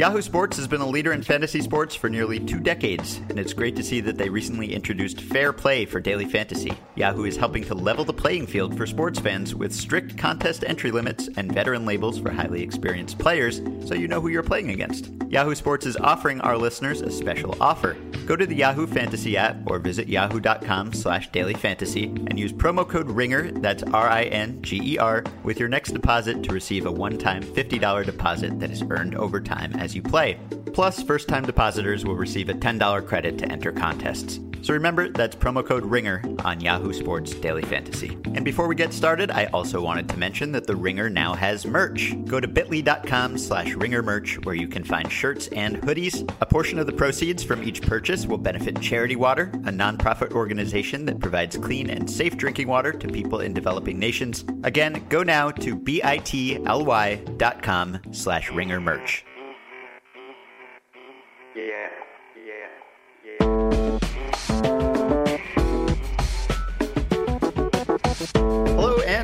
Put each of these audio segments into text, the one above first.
Yahoo Sports has been a leader in fantasy sports for nearly two decades, and it's great to see that they recently introduced Fair Play for daily fantasy. Yahoo is helping to level the playing field for sports fans with strict contest entry limits and veteran labels for highly experienced players, so you know who you're playing against. Yahoo Sports is offering our listeners a special offer. Go to the Yahoo Fantasy app or visit yahoo.com slash dailyfantasy and use promo code RINGER, that's R-I-N-G-E-R, with your next deposit to receive a one-time $50 deposit that is earned over time as you play. Plus, first time depositors will receive a $10 credit to enter contests. So remember, that's promo code RINGER on Yahoo Sports Daily Fantasy. And before we get started, I also wanted to mention that the Ringer now has merch. Go to bit.ly.com slash ringer merch where you can find shirts and hoodies. A portion of the proceeds from each purchase will benefit Charity Water, a nonprofit organization that provides clean and safe drinking water to people in developing nations. Again, go now to bit.ly.com slash ringer merch. Yeah, yeah,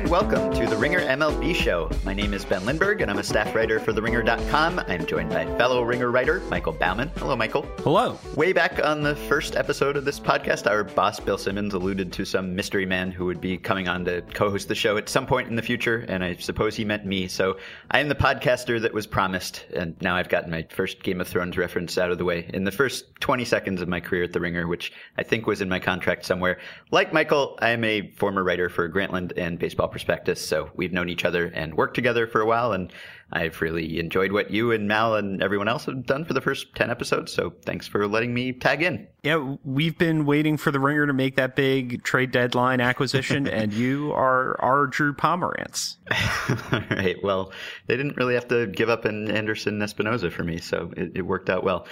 and welcome to the Ringer MLB show. My name is Ben Lindbergh and I'm a staff writer for TheRinger.com. I'm joined by fellow Ringer writer Michael Baumann. Hello, Michael. Hello. Way back on the first episode of this podcast, our boss Bill Simmons alluded to some mystery man who would be coming on to co-host the show at some point in the future, and I suppose he meant me. So I am the podcaster that was promised, and now I've gotten my first Game of Thrones reference out of the way in the first 20 seconds of my career at The Ringer, which I think was in my contract somewhere. Like Michael, I am a former writer for Grantland and Baseball Prospectus, so we've known each other and worked together for a while, and I've really enjoyed what you and Mal and everyone else have done for the first 10 episodes, so thanks for letting me tag in. Yeah, we've been waiting for the Ringer to make that big trade deadline acquisition, and you are our Drew Pomeranz. All right, well, they didn't really have to give up an Anderson Espinoza for me, so it, it worked out well.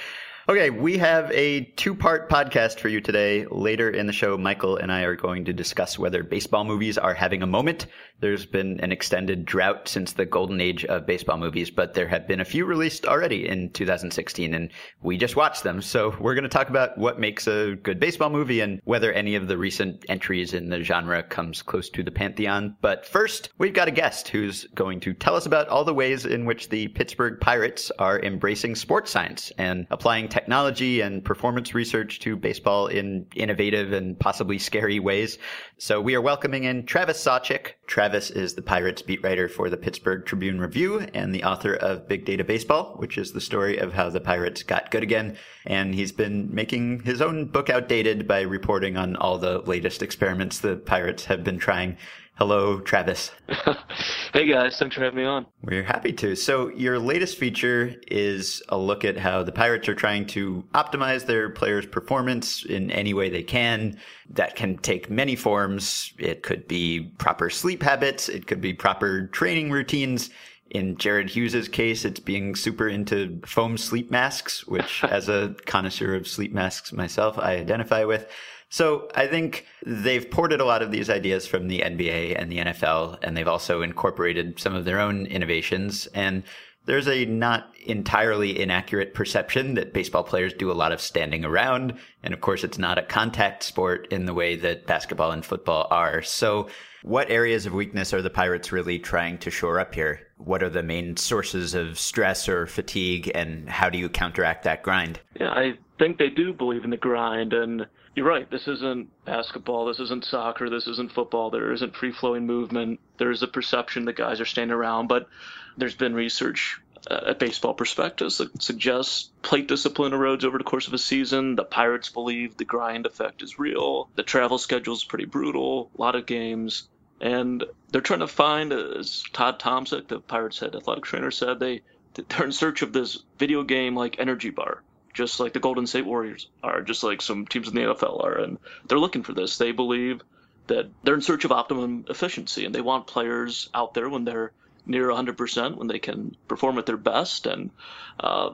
Okay, we have a two part podcast for you today. Later in the show, Michael and I are going to discuss whether baseball movies are having a moment. There's been an extended drought since the golden age of baseball movies, but there have been a few released already in 2016, and we just watched them. So we're going to talk about what makes a good baseball movie and whether any of the recent entries in the genre comes close to the pantheon. But first, we've got a guest who's going to tell us about all the ways in which the Pittsburgh Pirates are embracing sports science and applying technology and performance research to baseball in innovative and possibly scary ways. So we are welcoming in Travis Sawchik. Travis is the Pirates beat writer for the Pittsburgh Tribune Review and the author of Big Data Baseball, which is the story of how the Pirates got good again. And he's been making his own book outdated by reporting on all the latest experiments the Pirates have been trying. Hello, Travis. hey guys, thanks for having me on. We're happy to. So, your latest feature is a look at how the Pirates are trying to optimize their players' performance in any way they can. That can take many forms. It could be proper sleep habits, it could be proper training routines. In Jared Hughes's case, it's being super into foam sleep masks, which, as a connoisseur of sleep masks myself, I identify with. So I think they've ported a lot of these ideas from the NBA and the NFL, and they've also incorporated some of their own innovations. And there's a not entirely inaccurate perception that baseball players do a lot of standing around. And of course, it's not a contact sport in the way that basketball and football are. So what areas of weakness are the Pirates really trying to shore up here? What are the main sources of stress or fatigue, and how do you counteract that grind? Yeah, I think they do believe in the grind, and you're right. This isn't basketball. This isn't soccer. This isn't football. There isn't free flowing movement. There is a perception that guys are standing around, but there's been research uh, at Baseball Prospectus that suggests plate discipline erodes over the course of a season. The Pirates believe the grind effect is real. The travel schedule is pretty brutal. A lot of games. And they're trying to find, as Todd Tomczyk, the Pirates head athletic trainer, said, they, they're in search of this video game like energy bar just like the Golden State Warriors are, just like some teams in the NFL are, and they're looking for this. They believe that they're in search of optimum efficiency, and they want players out there when they're near 100%, when they can perform at their best, and uh,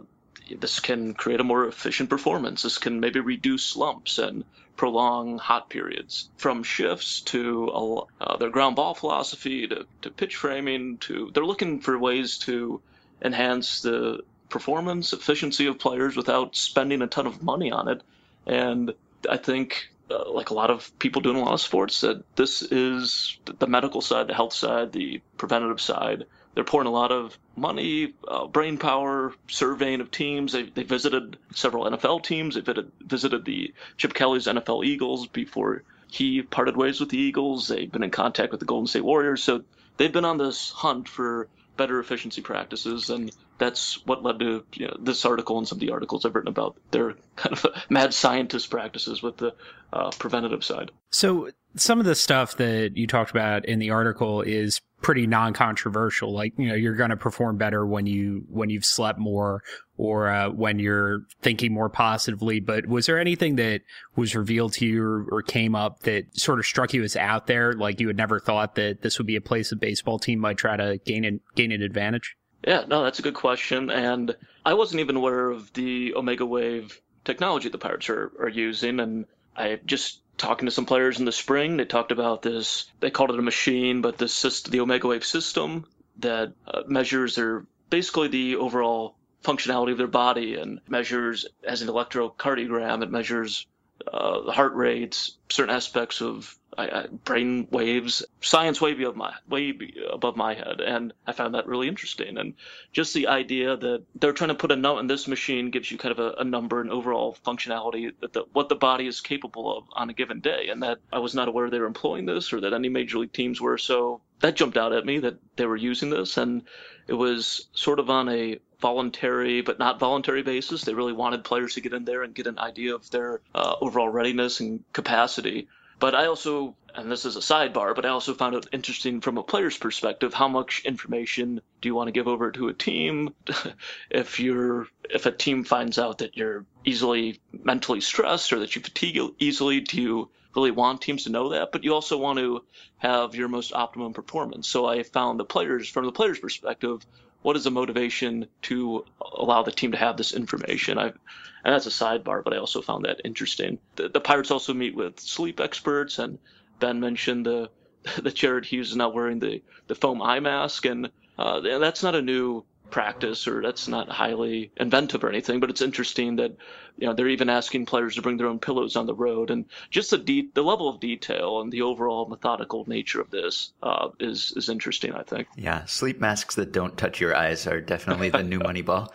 this can create a more efficient performance. This can maybe reduce slumps and prolong hot periods. From shifts to uh, their ground ball philosophy to, to pitch framing to they're looking for ways to enhance the performance, efficiency of players without spending a ton of money on it. And I think, uh, like a lot of people doing a lot of sports, that this is the medical side, the health side, the preventative side they're pouring a lot of money, uh, brain power, surveying of teams. They, they visited several NFL teams. They visited, visited the Chip Kelly's NFL Eagles before he parted ways with the Eagles. They've been in contact with the Golden State Warriors. So they've been on this hunt for better efficiency practices, and that's what led to you know, this article and some of the articles I've written about their kind of mad scientist practices with the uh, preventative side. So some of the stuff that you talked about in the article is pretty non-controversial. Like, you know, you're going to perform better when you, when you've slept more or, uh, when you're thinking more positively. But was there anything that was revealed to you or, or, came up that sort of struck you as out there? Like you had never thought that this would be a place a baseball team might try to gain an, gain an advantage? Yeah, no, that's a good question. And I wasn't even aware of the Omega Wave technology the Pirates are, are using. And I just talking to some players in the spring. They talked about this. They called it a machine, but the system, the Omega Wave system that uh, measures their basically the overall functionality of their body and measures as an electrocardiogram. It measures uh, the heart rates, certain aspects of I, I, brain waves, science way above my way above my head, and I found that really interesting. And just the idea that they're trying to put a note in this machine gives you kind of a, a number and overall functionality that the, what the body is capable of on a given day, and that I was not aware they were employing this or that any major league teams were. So that jumped out at me that they were using this, and it was sort of on a voluntary but not voluntary basis. They really wanted players to get in there and get an idea of their uh, overall readiness and capacity. But I also, and this is a sidebar, but I also found it interesting from a player's perspective. How much information do you want to give over to a team? if you're, if a team finds out that you're easily mentally stressed or that you fatigue easily, do you really want teams to know that? But you also want to have your most optimum performance. So I found the players, from the player's perspective, what is the motivation to allow the team to have this information? I've, and that's a sidebar, but I also found that interesting. The, the Pirates also meet with sleep experts, and Ben mentioned the the Jared Hughes is now wearing the the foam eye mask, and uh, that's not a new practice or that's not highly inventive or anything, but it's interesting that you know they're even asking players to bring their own pillows on the road, and just the de- the level of detail and the overall methodical nature of this uh, is is interesting. I think. Yeah, sleep masks that don't touch your eyes are definitely the new money ball.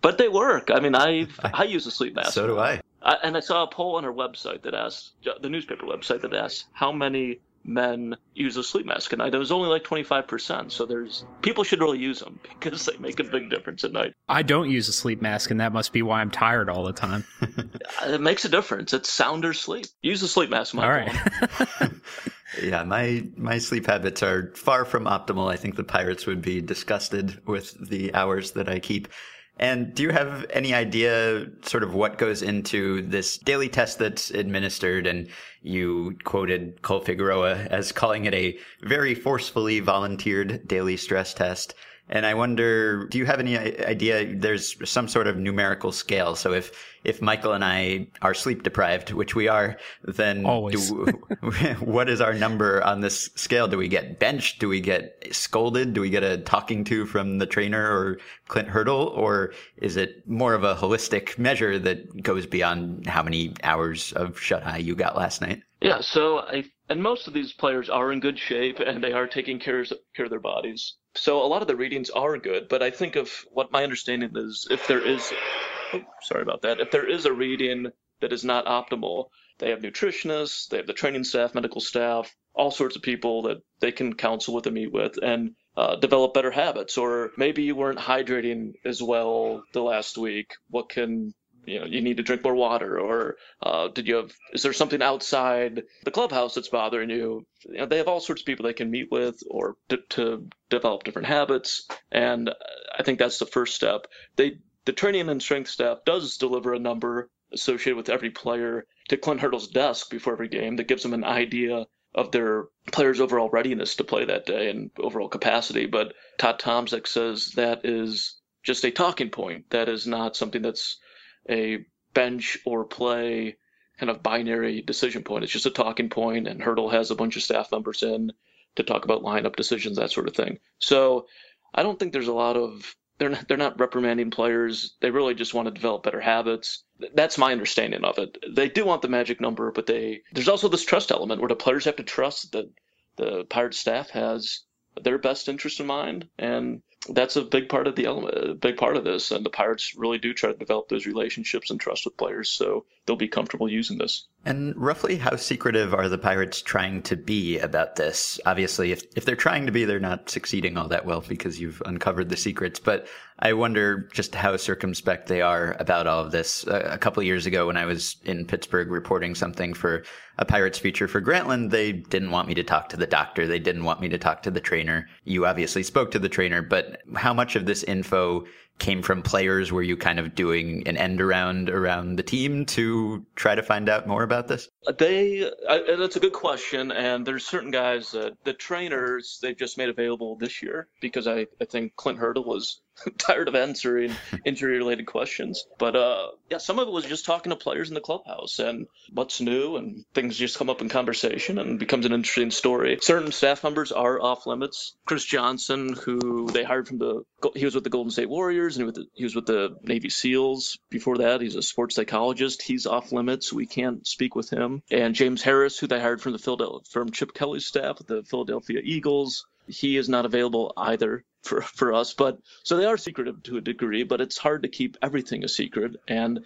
But they work. I mean, I I use a sleep mask. So do I. I. And I saw a poll on our website that asked the newspaper website that asked how many men use a sleep mask at night. It was only like 25%. So there's people should really use them because they make a big difference at night. I don't use a sleep mask, and that must be why I'm tired all the time. it makes a difference. It's sounder sleep. Use a sleep mask. Michael. All right. yeah, my my sleep habits are far from optimal. I think the pirates would be disgusted with the hours that I keep. And do you have any idea sort of what goes into this daily test that's administered? And you quoted Cole Figueroa as calling it a very forcefully volunteered daily stress test. And I wonder, do you have any idea? There's some sort of numerical scale. So if if Michael and I are sleep deprived, which we are, then do, what is our number on this scale? Do we get benched? Do we get scolded? Do we get a talking to from the trainer or Clint Hurdle? Or is it more of a holistic measure that goes beyond how many hours of shut eye you got last night? Yeah, so I and most of these players are in good shape and they are taking care, care of their bodies. So a lot of the readings are good, but I think of what my understanding is if there is oh, sorry about that. If there is a reading that is not optimal, they have nutritionists, they have the training staff, medical staff, all sorts of people that they can counsel with and meet with and uh, develop better habits. Or maybe you weren't hydrating as well the last week. What can you know you need to drink more water or uh, did you have is there something outside the clubhouse that's bothering you? you know, they have all sorts of people they can meet with or to, to develop different habits and i think that's the first step they the training and strength staff does deliver a number associated with every player to clint hurdle's desk before every game that gives them an idea of their players' overall readiness to play that day and overall capacity. But Todd Tomczyk says that is just a talking point. That is not something that's a bench or play kind of binary decision point. It's just a talking point, and Hurdle has a bunch of staff members in to talk about lineup decisions, that sort of thing. So I don't think there's a lot of they're not, they're not reprimanding players. They really just want to develop better habits. That's my understanding of it. They do want the magic number, but they there's also this trust element where the players have to trust that the Pirate staff has their best interest in mind, and that's a big part of the element, big part of this. And the Pirates really do try to develop those relationships and trust with players, so they'll be comfortable using this. And roughly how secretive are the Pirates trying to be about this? Obviously, if, if they're trying to be, they're not succeeding all that well because you've uncovered the secrets. But I wonder just how circumspect they are about all of this. A, couple years ago, when I was in Pittsburgh reporting something for a Pirates feature for Grantland, they didn't want me to talk to the doctor. They didn't want me to talk to the trainer. You obviously spoke to the trainer, but how much of this info came from players? Were you kind of doing an end around around the team to try to find out more about this? They, I, that's a good question. And there's certain guys that the trainers they've just made available this year because I, I think Clint Hurdle was tired of answering injury related questions. But uh, yeah, some of it was just talking to players in the clubhouse and what's new and things just come up in conversation and becomes an interesting story. Certain staff members are off limits. Chris Johnson, who they hired from the, he was with the Golden State Warriors and he was with the Navy SEALs. Before that, he's a sports psychologist. He's off limits. We can't speak with him. And James Harris, who they hired from the Philadelphia, from Chip Kelly's staff at the Philadelphia Eagles he is not available either for, for us. But so they are secretive to a degree, but it's hard to keep everything a secret. And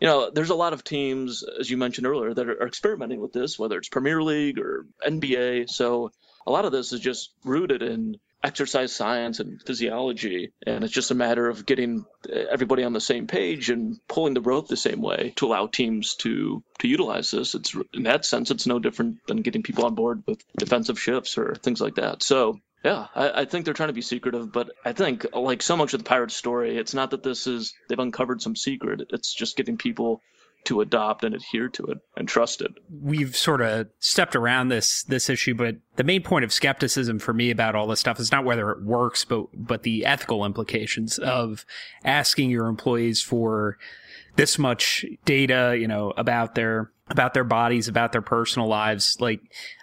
you know, there's a lot of teams, as you mentioned earlier, that are experimenting with this, whether it's Premier League or NBA. So a lot of this is just rooted in exercise science and physiology, and it's just a matter of getting uh, everybody on the same page and pulling the rope the same way to allow teams to to utilize this. It's in that sense, it's no different than getting people on board with defensive shifts or things like that. So yeah, I, I, think they're trying to be secretive, but I think like so much of the Pirates story, it's not that this is they've uncovered some secret. It's just getting people to adopt and adhere to it and trust it. We've sort of stepped around this this issue, but the main point of skepticism for me about all this stuff is not whether it works, but but the ethical implications of asking your employees for this much data, you know, about their about their bodies, about their personal lives. Like,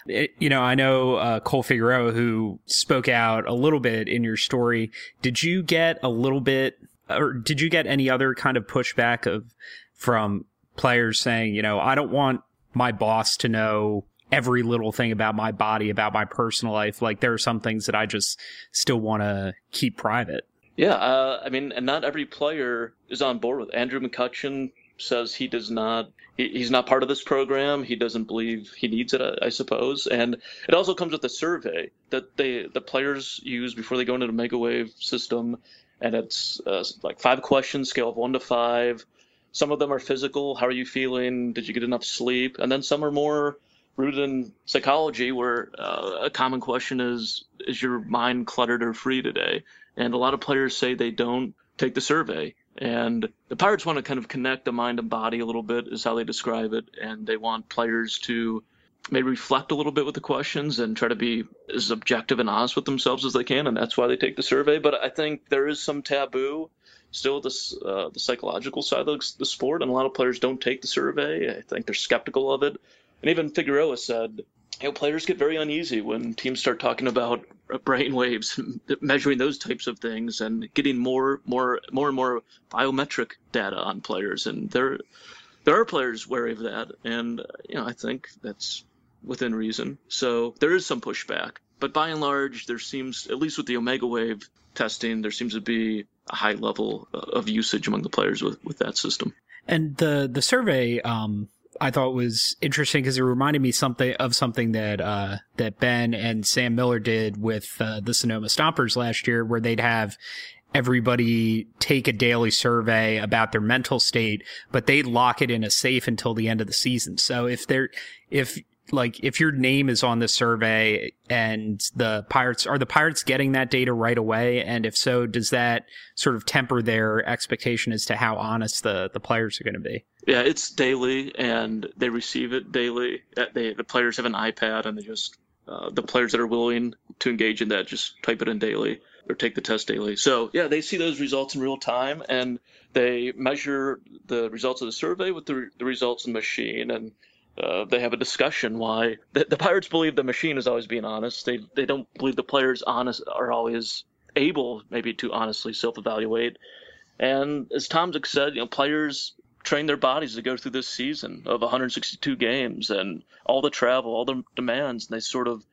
it, you know, I know uh, Cole Figueroa who spoke out a little bit in your story. Did you get a little bit, or did you get any other kind of pushback of from players saying, you know, I don't want my boss to know every little thing about my body, about my personal life. Like there are some things that I just still want to keep private. Yeah, uh, I mean, and not every player is on board with. Andrew McCutchen says he does not. He, he's not part of this program. He doesn't believe he needs it. I, I suppose, and it also comes with a survey that they the players use before they go into the Omega Wave system, and it's uh, like five questions, scale of one to five some of them are physical. How are you feeling? Did you get enough sleep? And then some are more rooted in psychology, where uh, a common question is, is your mind cluttered or free today? And a lot of players say they don't take the survey. And the Pirates want to kind of connect the mind and body a little bit, is how they describe it. And they want players to maybe reflect a little bit with the questions and try to be as objective and honest with themselves as they can. And that's why they take the survey. But I think there is some taboo still this uh, the psychological side of the sport, and a lot of players don't take the survey. I think they're skeptical of it. And even Figueroa said, you know, players get very uneasy when teams start talking about brain waves, measuring those types of things, and getting more, more, more and more biometric data on players. And there, there are players wary of that, and you know, I think that's within reason. So there is some pushback, but by and large, there seems, at least with the Omega Wave testing, there seems to be a high level uh, of usage among the players with, with that system. And the the survey, um, I thought was interesting because it reminded me something of something that uh, that Ben and Sam Miller did with uh, the Sonoma Stompers last year, where they'd have everybody take a daily survey about their mental state, but they lock it in a safe until the end of the season. So if they're if like if your name is on the survey and the pirates are the pirates getting that data right away? And if so does that sort of temper their expectation as to how honest the the players are going to be? Yeah it's daily and they receive it daily. Uh, they the players have an ipad and they just uh, the players that are willing to engage in that just type it in daily or take the test daily. So yeah they see those results in real time and they measure the results of the survey with the, the results in the machine and uh, they have a discussion why the, the, Pirates believe the machine is always being honest. They they don't believe the players honest are always able maybe to honestly self-evaluate. And as Tomczyk said, you know, players train their bodies to go through this season of 162 games and all the travel, all the demands, and they sort of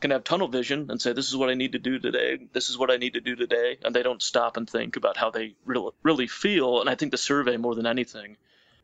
can have tunnel vision and say, "This is what I need to do today. This is what I need to do today," and they don't stop and think about how they really really feel. And I think the survey more than anything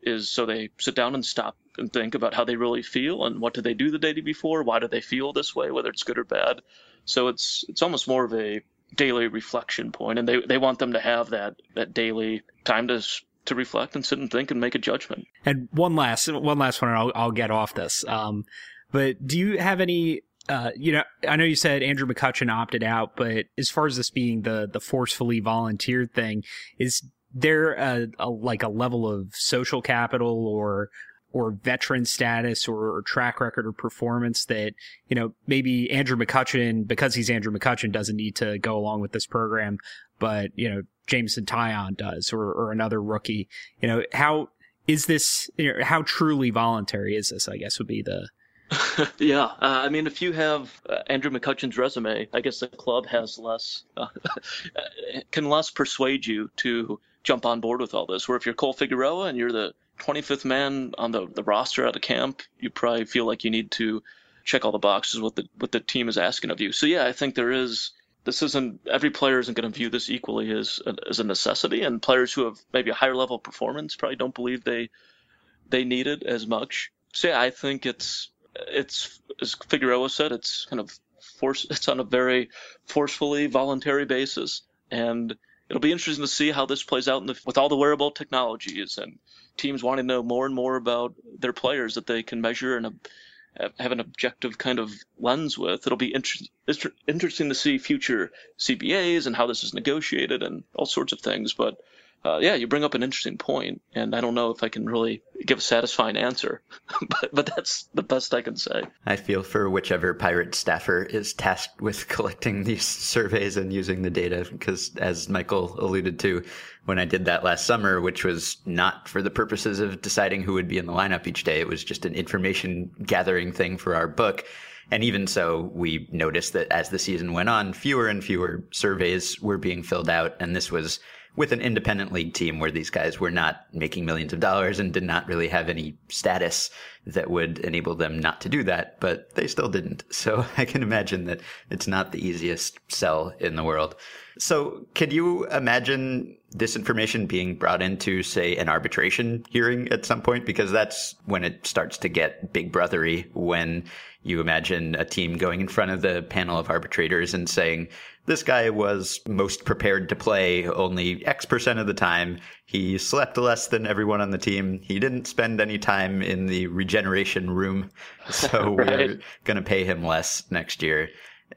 is so they sit down and stop and think about how they really feel and what did they do the day before, why do they feel this way, whether it's good or bad. So it's it's almost more of a daily reflection point, and they they want them to have that that daily time to to reflect and sit and think and make a judgment. And one last one last one, and I'll I'll get off this. Um, but do you have any? Uh, you know, I know you said Andrew McCutchen opted out, but as far as this being the the forcefully volunteered thing, is there a, a like a level of social capital or or veteran status or, or, track record or performance that, you know, maybe Andrew McCutchen, because he's Andrew McCutchen, doesn't need to go along with this program, but, you know, Jameson Taillon does or, or another rookie. You know, how is this, you know, how truly voluntary is this, I guess would be the. yeah. Uh, I mean, if you have uh, Andrew McCutchen's resume, I guess the club has less, uh, can less persuade you to jump on board with all this. Where if you're Cole Figueroa and you're the 25th man on the, the roster at a camp, you probably feel like you need to check all the boxes what the what the team is asking of you. So yeah, I think there is this isn't every player isn't going to view this equally as as a necessity, and players who have maybe a higher level of performance probably don't believe they they need it as much. So yeah, I think it's it's as Figueroa said, it's kind of force it's on a very forcefully voluntary basis, and it'll be interesting to see how this plays out the, with all the wearable technologies and teams wanting to know more and more about their players that they can measure and have an objective kind of lens with. It'll be inter- interesting to see future CBAs and how this is negotiated and all sorts of things. But uh, yeah, you bring up an interesting point, and I don't know if I can really give a satisfying answer, but, but that's the best I can say. I feel for whichever pirate staffer is tasked with collecting these surveys and using the data, because as Michael alluded to, when I did that last summer, which was not for the purposes of deciding who would be in the lineup each day, it was just an information gathering thing for our book. And even so, we noticed that as the season went on, fewer and fewer surveys were being filled out. And this was with an independent league team where these guys were not making millions of dollars and did not really have any status that would enable them not to do that, but they still didn't. So I can imagine that it's not the easiest sell in the world. So could you imagine this information being brought into, say, an arbitration hearing at some point? Because that's when it starts to get big brothery when you imagine a team going in front of the panel of arbitrators and saying, this guy was most prepared to play only X percent of the time. He slept less than everyone on the team. He didn't spend any time in the regeneration room. So right. we're going to pay him less next year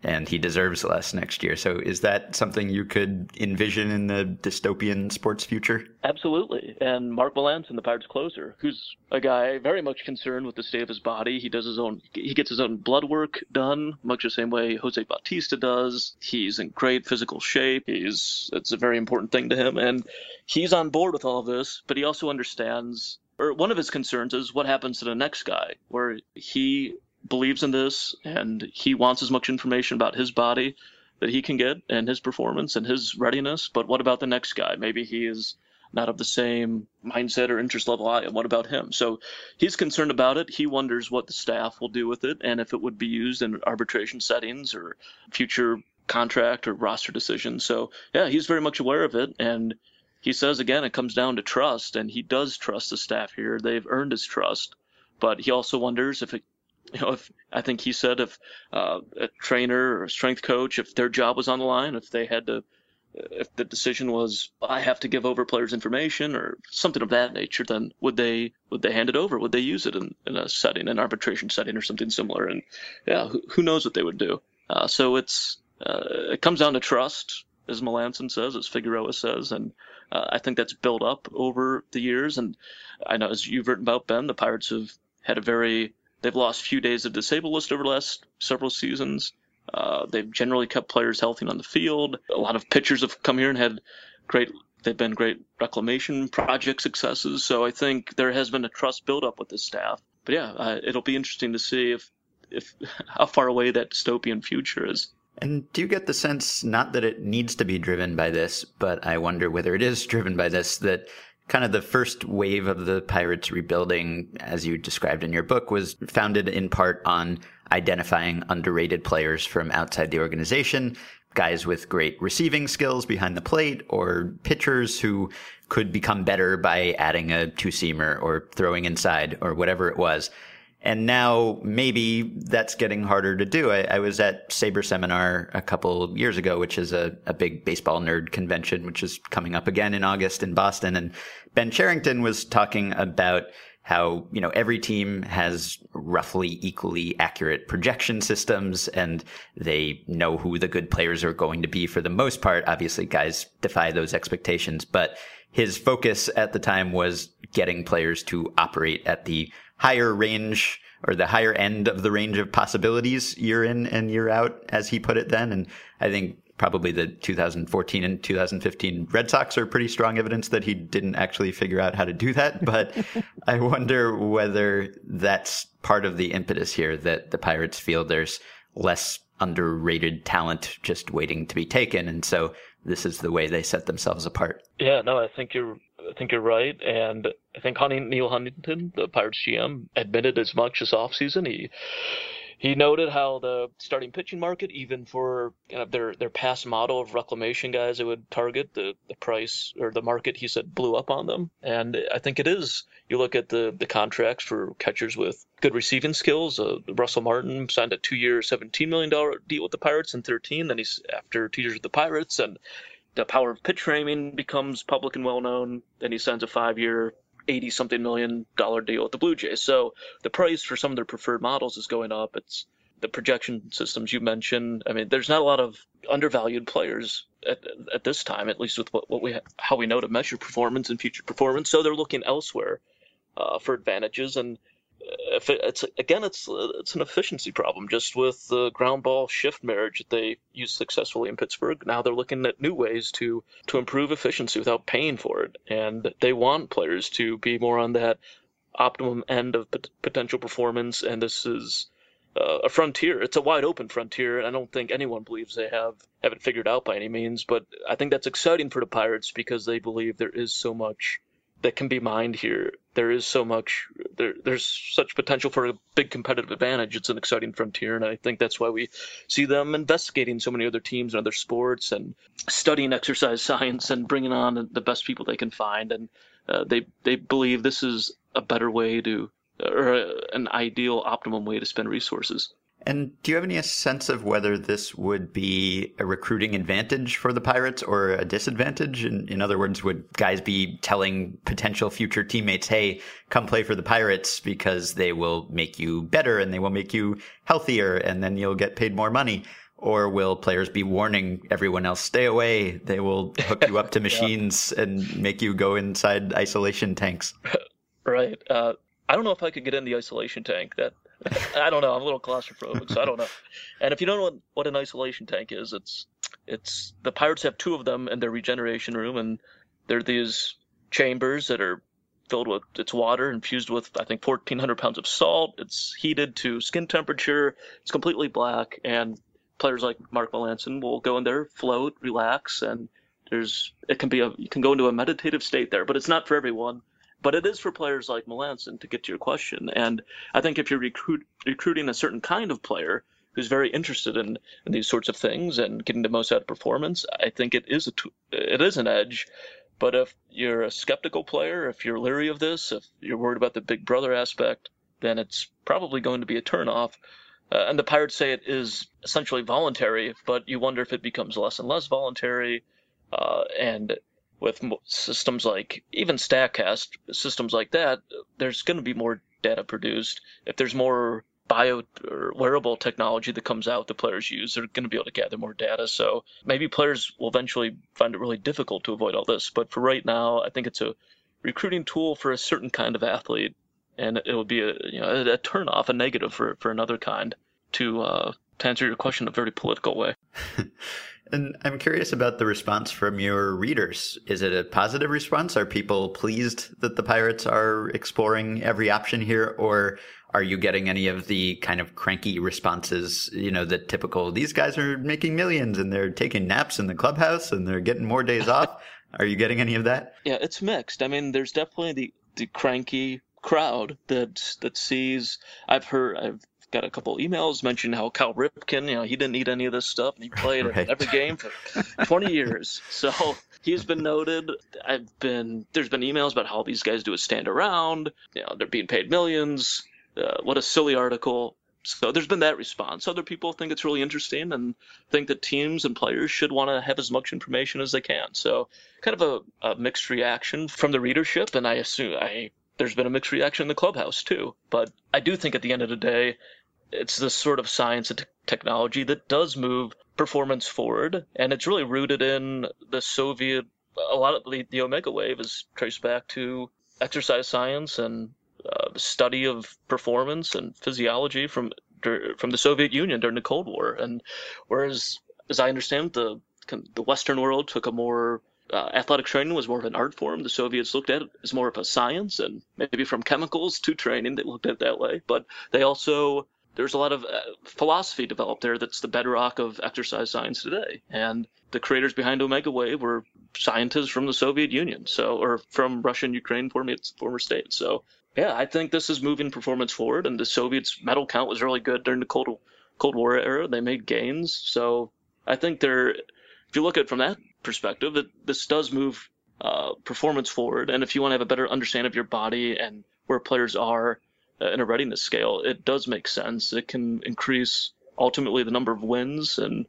and he deserves less next year. So is that something you could envision in the dystopian sports future? Absolutely. And Mark Melancon, the Pirates closer, who's a guy very much concerned with the state of his body. He does his own he gets his own blood work done, much the same way Jose Bautista does. He's in great physical shape. He's it's a very important thing to him and he's on board with all of this, but he also understands or one of his concerns is what happens to the next guy, where he believes in this and he wants as much information about his body that he can get and his performance and his readiness. But what about the next guy? Maybe he is not of the same mindset or interest level I am. What about him? So he's concerned about it. He wonders what the staff will do with it and if it would be used in arbitration settings or future contract or roster decisions. So yeah, he's very much aware of it and he says again it comes down to trust and he does trust the staff here. They've earned his trust. But he also wonders if it you know, if I think he said if uh, a trainer or a strength coach, if their job was on the line, if they had to, if the decision was I have to give over players' information or something of that nature, then would they would they hand it over? Would they use it in, in a setting, an arbitration setting, or something similar? And yeah, who, who knows what they would do? Uh, so it's uh, it comes down to trust, as Melancon says, as Figueroa says, and uh, I think that's built up over the years. And I know, as you've written about Ben, the Pirates have had a very They've lost few days of disabled list over the last several seasons. Uh, they've generally kept players healthy on the field. A lot of pitchers have come here and had great. They've been great reclamation project successes. So I think there has been a trust build up with the staff. But yeah, uh, it'll be interesting to see if if how far away that dystopian future is. And do you get the sense, not that it needs to be driven by this, but I wonder whether it is driven by this, that kind of the first wave of the Pirates rebuilding, as you described in your book, was founded in part on identifying underrated players from outside the organization, guys with great receiving skills behind the plate, or pitchers who could become better by adding a two seamer or throwing inside or whatever it was. And now maybe that's getting harder to do. I, I, was at Sabre Seminar a couple years ago, which is a, a big baseball nerd convention, which is coming up again in August in Boston. And Ben Cherington was talking about how, you know, every team has roughly equally accurate projection systems and they know who the good players are going to be for the most part. Obviously, guys defy those expectations, but his focus at the time was getting players to operate at the higher range or the higher end of the range of possibilities year in and year out, as he put it then. And I think probably the 2014 and 2015 Red Sox are pretty strong evidence that he didn't actually figure out how to do that. But I wonder whether that's part of the impetus here that the Pirates feel there's less underrated talent just waiting to be taken. And so this is the way they set themselves apart. Yeah, no, I think you're I think you're right, and I think Neil Huntington, the Pirates GM, admitted as much this offseason. He he noted how the starting pitching market, even for kind of their their past model of reclamation guys, it would target the the price or the market. He said blew up on them, and I think it is. You look at the the contracts for catchers with good receiving skills. Uh, Russell Martin signed a two-year, seventeen million dollar deal with the Pirates in thirteen. Then he's after two years with the Pirates, and the power of pitch framing becomes public and well known. Then he signs a five-year, 80 something million dollar deal with the Blue Jays. So the price for some of their preferred models is going up. It's the projection systems you mentioned. I mean, there's not a lot of undervalued players at, at this time, at least with what, what we how we know to measure performance and future performance. So they're looking elsewhere uh, for advantages, and it's again, it's it's an efficiency problem. Just with the ground ball shift marriage that they used successfully in Pittsburgh, now they're looking at new ways to to improve efficiency without paying for it, and they want players to be more on that optimum end of potential performance. And this is uh, a frontier. It's a wide open frontier, and I don't think anyone believes they have have it figured out by any means. But I think that's exciting for the Pirates because they believe there is so much that can be mined here. There is so much, there, there's such potential for a big competitive advantage. It's an exciting frontier, and I think that's why we see them investigating so many other teams and other sports and studying exercise science and bringing on the best people they can find. And uh, they they believe this is a better way to, or a, an ideal, optimum way to spend resources. And do you have any sense of whether this would be a recruiting advantage for the Pirates or a disadvantage? In, in, other words, would guys be telling potential future teammates, hey, come play for the Pirates because they will make you better and they will make you healthier and then you'll get paid more money? Or will players be warning everyone else, stay away? They will hook you up to machines yeah. and make you go inside isolation tanks. Right. Uh, I don't know if I could get in the isolation tank. That I don't know. I'm a little claustrophobic, so I don't know. And if you don't know what, what an isolation tank is, it's it's the pirates have two of them in their regeneration room, and they're these chambers that are filled with it's water infused with I think 1,400 pounds of salt. It's heated to skin temperature. It's completely black, and players like Mark Melancon will go in there, float, relax, and there's it can be a you can go into a meditative state there, but it's not for everyone. But it is for players like Melancon to get to your question. And I think if you're recruit, recruiting a certain kind of player who's very interested in, in these sorts of things and getting the most out of performance, I think it is a it is an edge. But if you're a skeptical player, if you're leery of this, if you're worried about the big brother aspect, then it's probably going to be a turnoff. Uh, and the Pirates say it is essentially voluntary, but you wonder if it becomes less and less voluntary. Uh, and with systems like even Statcast, systems like that, there's going to be more data produced. If there's more bio or wearable technology that comes out the players use, they're going to be able to gather more data. So maybe players will eventually find it really difficult to avoid all this. But for right now, I think it's a recruiting tool for a certain kind of athlete, and it would be a you know a, a turn off, a negative for for another kind. To uh, to answer your question in a very political way. And I'm curious about the response from your readers. Is it a positive response? Are people pleased that the pirates are exploring every option here? Or are you getting any of the kind of cranky responses, you know, the typical, these guys are making millions and they're taking naps in the clubhouse and they're getting more days off? Are you getting any of that? Yeah, it's mixed. I mean, there's definitely the, the cranky crowd that that sees. I've heard. I've got a couple emails mentioning how Cal Ripken, you know, he didn't need any of this stuff, and he played Right. every game for 20 years. So he's been noted. I've been there's been emails about how these guys do a stand around. You know, they're being paid millions. Uh, what a silly article. So there's been that response. Other people think it's really interesting and think that teams and players should want to have as much information as they can. So kind of a, a mixed reaction from the readership, and I assume I there's been a mixed reaction in the clubhouse too. But I do think at the end of the day, it's this sort of science and technology that does move performance forward, and it's really rooted in the Soviet. A lot of the, the Omega Wave is traced back to exercise science and uh, the study of performance and physiology from from the Soviet Union during the Cold War. And whereas, as I understand, the the Western world took a more uh, athletic training was more of an art form. The Soviets looked at it as more of a science, and maybe from chemicals to training, they looked at it that way. But they also there's a lot of uh, philosophy developed there that's the bedrock of exercise science today. And the creators behind Omega Wave were scientists from the Soviet Union, so or from Russia and Ukraine, former former states. So yeah, I think this is moving performance forward. And the Soviets' medal count was really good during the Cold Cold War era. They made gains, so I think they're. If you look at it from that perspective, it, this does move uh, performance forward. And if you want to have a better understanding of your body and where players are in a readiness scale, it does make sense. It can increase ultimately the number of wins and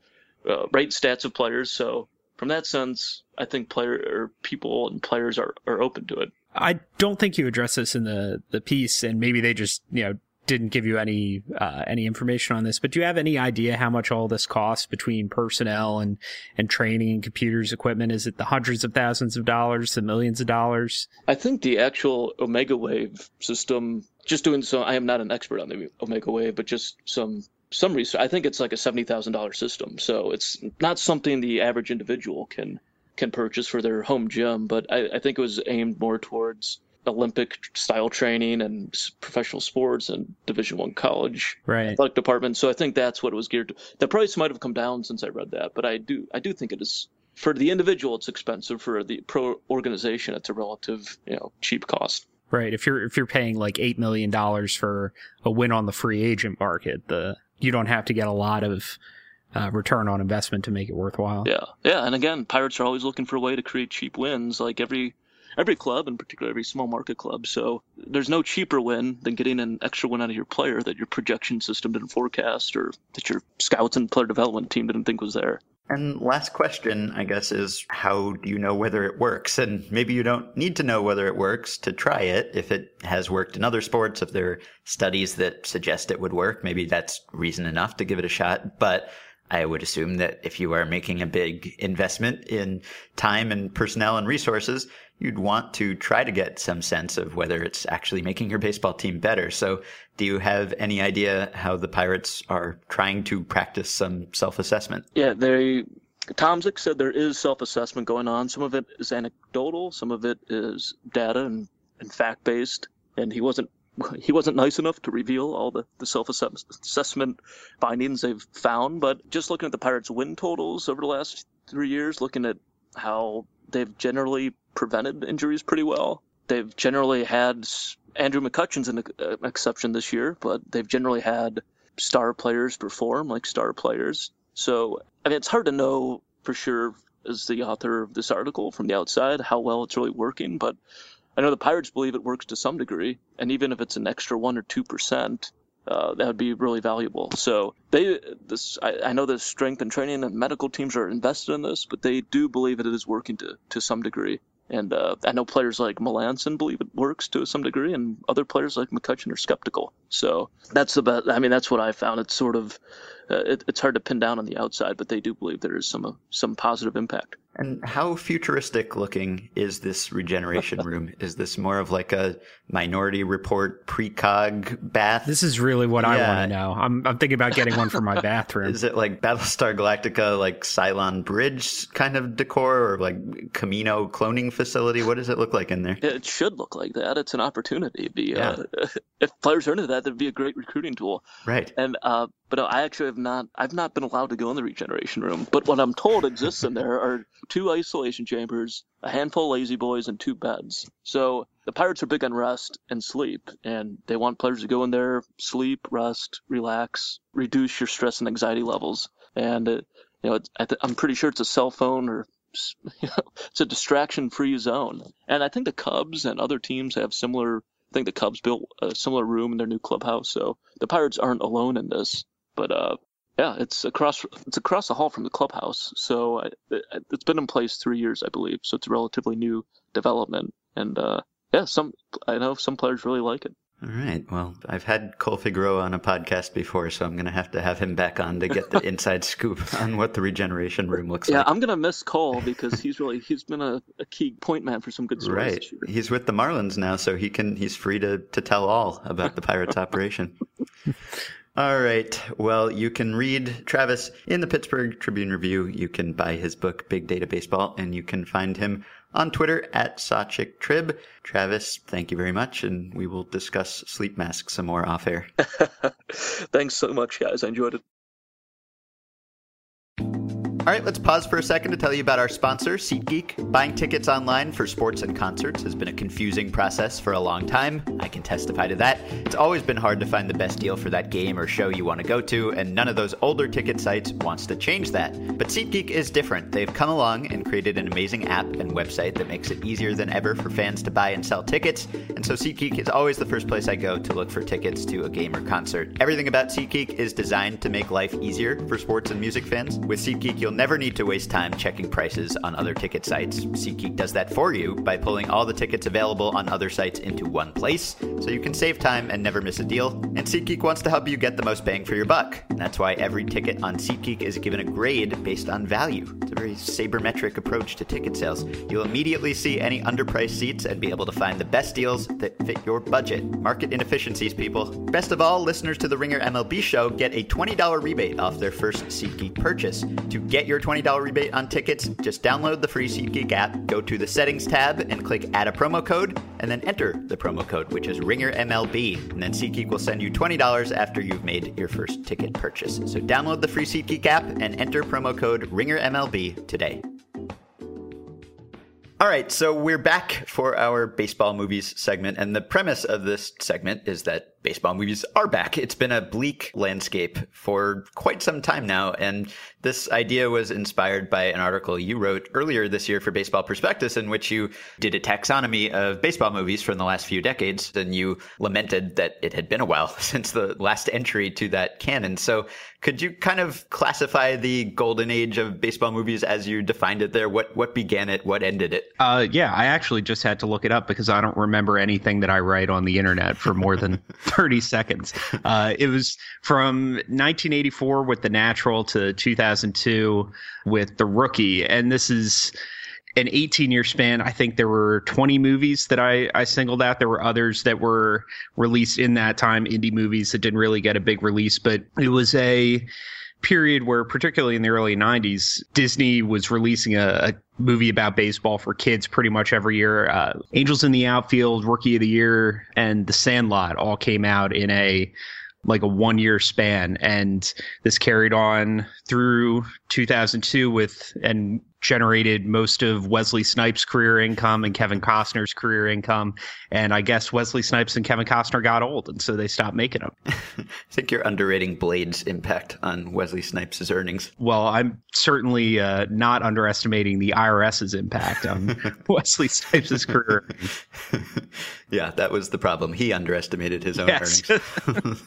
uh, rate stats of players. So from that sense, I think player or people and players are, are open to it. I don't think you address this in the the piece, and maybe they just you know didn't give you any uh, any information on this. But do you have any idea how much all this costs between personnel and and training and computers equipment? Is it the hundreds of thousands of dollars, the millions of dollars? I think the actual Omega Wave system, just doing so, I am not an expert on the Omega Wave, but just some some research. I think it's like a seventy thousand dollar system, so it's not something the average individual can can purchase for their home gym. But I, I think it was aimed more towards Olympic style training and professional sports and Division One college Right. athletic department. So I think that's what it was geared to. The price might have come down since I read that, but I do I do think it is for the individual it's expensive. For the pro organization, it's a relative you know cheap cost. Right. If you're if you're paying like eight million dollars for a win on the free agent market, the you don't have to get a lot of uh, return on investment to make it worthwhile. Yeah, yeah, and again, pirates are always looking for a way to create cheap wins, like every every club, in particular every small market club. So there's no cheaper win than getting an extra win out of your player that your projection system didn't forecast, or that your scouts and player development team didn't think was there. And last question, I guess, is how do you know whether it works? And maybe you don't need to know whether it works to try it. If it has worked in other sports, if there are studies that suggest it would work, maybe that's reason enough to give it a shot. But I would assume that if you are making a big investment in time and personnel and resources, you'd want to try to get some sense of whether it's actually making your baseball team better. So do you have any idea how the Pirates are trying to practice some self-assessment? Yeah, they. Said there is self-assessment going on. Some of it is anecdotal, some of it is data and, and fact-based. And he wasn't he wasn't nice enough to reveal all the, the self-assessment findings they've found. But just looking at the Pirates' win totals over the last three years, looking at how they've generally prevented injuries pretty well. They've generally had Andrew McCutchen's an uh, exception this year, but they've generally had star players perform like star players. So, I mean, it's hard to know for sure as the author of this article from the outside how well it's really working, but I know the Pirates believe it works to some degree, and even if it's an extra one or two percent, uh, that would be really valuable. So they, this, I, I know the strength and training and medical teams are invested in this, but they do believe that it is working to to some degree. And uh, I know players like Melancon believe it works to some degree, and other players like McCutchen are skeptical. So that's best. I mean, that's what I found. It's sort of, uh, it, it's hard to pin down on the outside, but they do believe there is some uh, some positive impact. And how futuristic looking is this regeneration room? Is this more of like a minority report precog bath? This is really what I want to know. I'm I'm thinking about getting one for my bathroom. Is it like Battlestar Galactica, like Cylon Bridge kind of decor, or like Kamino cloning facility? What does it look like in there? It should look like that. It's an opportunity. The, uh, if players are into that, that'd be a great recruiting tool. Right. And uh, but no, I actually have not. I've not been allowed to go in the regeneration room. But what I'm told exists in there are two isolation chambers, a handful of lazy boys, and two beds. So the Pirates are big on rest and sleep, and they want players to go in there, sleep, rest, relax, reduce your stress and anxiety levels. And uh, you know, I'm pretty sure it's a cell phone or you know, it's a distraction-free zone. And I think the Cubs and other teams have similar. I think the Cubs built a similar room in their new clubhouse, so the Pirates aren't alone in this. But uh, yeah, it's across it's across the hall from the clubhouse, so I, it's been in place three years, I believe. So it's a relatively new development, and uh, yeah, some I know some players really like it. All right. Well, I've had Cole Figueroa on a podcast before, so I'm going to have to have him back on to get the inside scoop on what the regeneration room looks Yeah, like. Yeah, I'm gonna miss Cole because he's really he's been a, a key point man for some good stories Right. He's with the Marlins now, so he can he's free to to tell all about the Pirates operation. All right. Well, you can read Travis in the Pittsburgh Tribune Review. You can buy his book, Big Data Baseball, and you can find him on Twitter at SawchikTrib. Travis, thank you very much, and we will discuss sleep masks some more off air. Thanks so much, guys. I enjoyed it. All right, let's pause for a second to tell you about our sponsor, SeatGeek. Buying tickets online for sports and concerts has been a confusing process for a long time. I can testify to that. It's always been hard to find the best deal for that game or show you want to go to, and none of those older ticket sites wants to change that. But SeatGeek is different. They've come along and created an amazing app and website that makes it easier than ever for fans to buy and sell tickets. And so SeatGeek is always the first place I go to look for tickets to a game or concert. Everything about SeatGeek is designed to make life easier for sports and music fans. With SeatGeek, you'll never need to waste time checking prices on other ticket sites. SeatGeek does that for you by pulling all the tickets available on other sites into one place, so you can save time and never miss a deal. And SeatGeek wants to help you get the most bang for your buck. And that's why every ticket on SeatGeek is given a grade based on value. It's a very sabermetric approach to ticket sales. You'll immediately see any underpriced seats and be able to find the best deals that fit your budget. Market inefficiencies, people. Best of all, listeners to the Ringer MLB show get a $20 rebate off their first SeatGeek purchase. To get your $20 rebate on tickets, just download the free SeatGeek app, go to the settings tab, and click add a promo code, and then enter the promo code, which is Ringer MLB. And then SeatGeek will send you $20 after you've made your first ticket purchase. So download the free SeatGeek app and enter promo code Ringer MLB today. All right, so we're back for our baseball movies segment, and the premise of this segment is that baseball movies are back. It's been a bleak landscape for quite some time now, and this idea was inspired by an article you wrote earlier this year for Baseball Prospectus, in which you did a taxonomy of baseball movies from the last few decades, and you lamented that it had been a while since the last entry to that canon. So, could you kind of classify the golden age of baseball movies as you defined it there? What what began it? What ended it? Uh, yeah, I actually just had to look it up because I don't remember anything that I write on the internet for more than 30 seconds. Uh, it was from 1984 with The Natural to 2002 with The Rookie. And this is an 18 year span. I think there were 20 movies that I, I singled out. There were others that were released in that time, indie movies that didn't really get a big release, but it was a period where, particularly in the early 90s, Disney was releasing a, a movie about baseball for kids pretty much every year. Uh, Angels in the Outfield, Rookie of the Year, and The Sandlot all came out in a like a one year span. And this carried on through 2002 with and generated most of Wesley Snipes' career income and Kevin Costner's career income. And I guess Wesley Snipes and Kevin Costner got old, and so they stopped making them. I think you're underrating Blade's impact on Wesley Snipes' earnings. Well, I'm certainly uh, not underestimating the IRS's impact on Wesley Snipes' career. yeah, that was the problem. He underestimated his own Yes. earnings.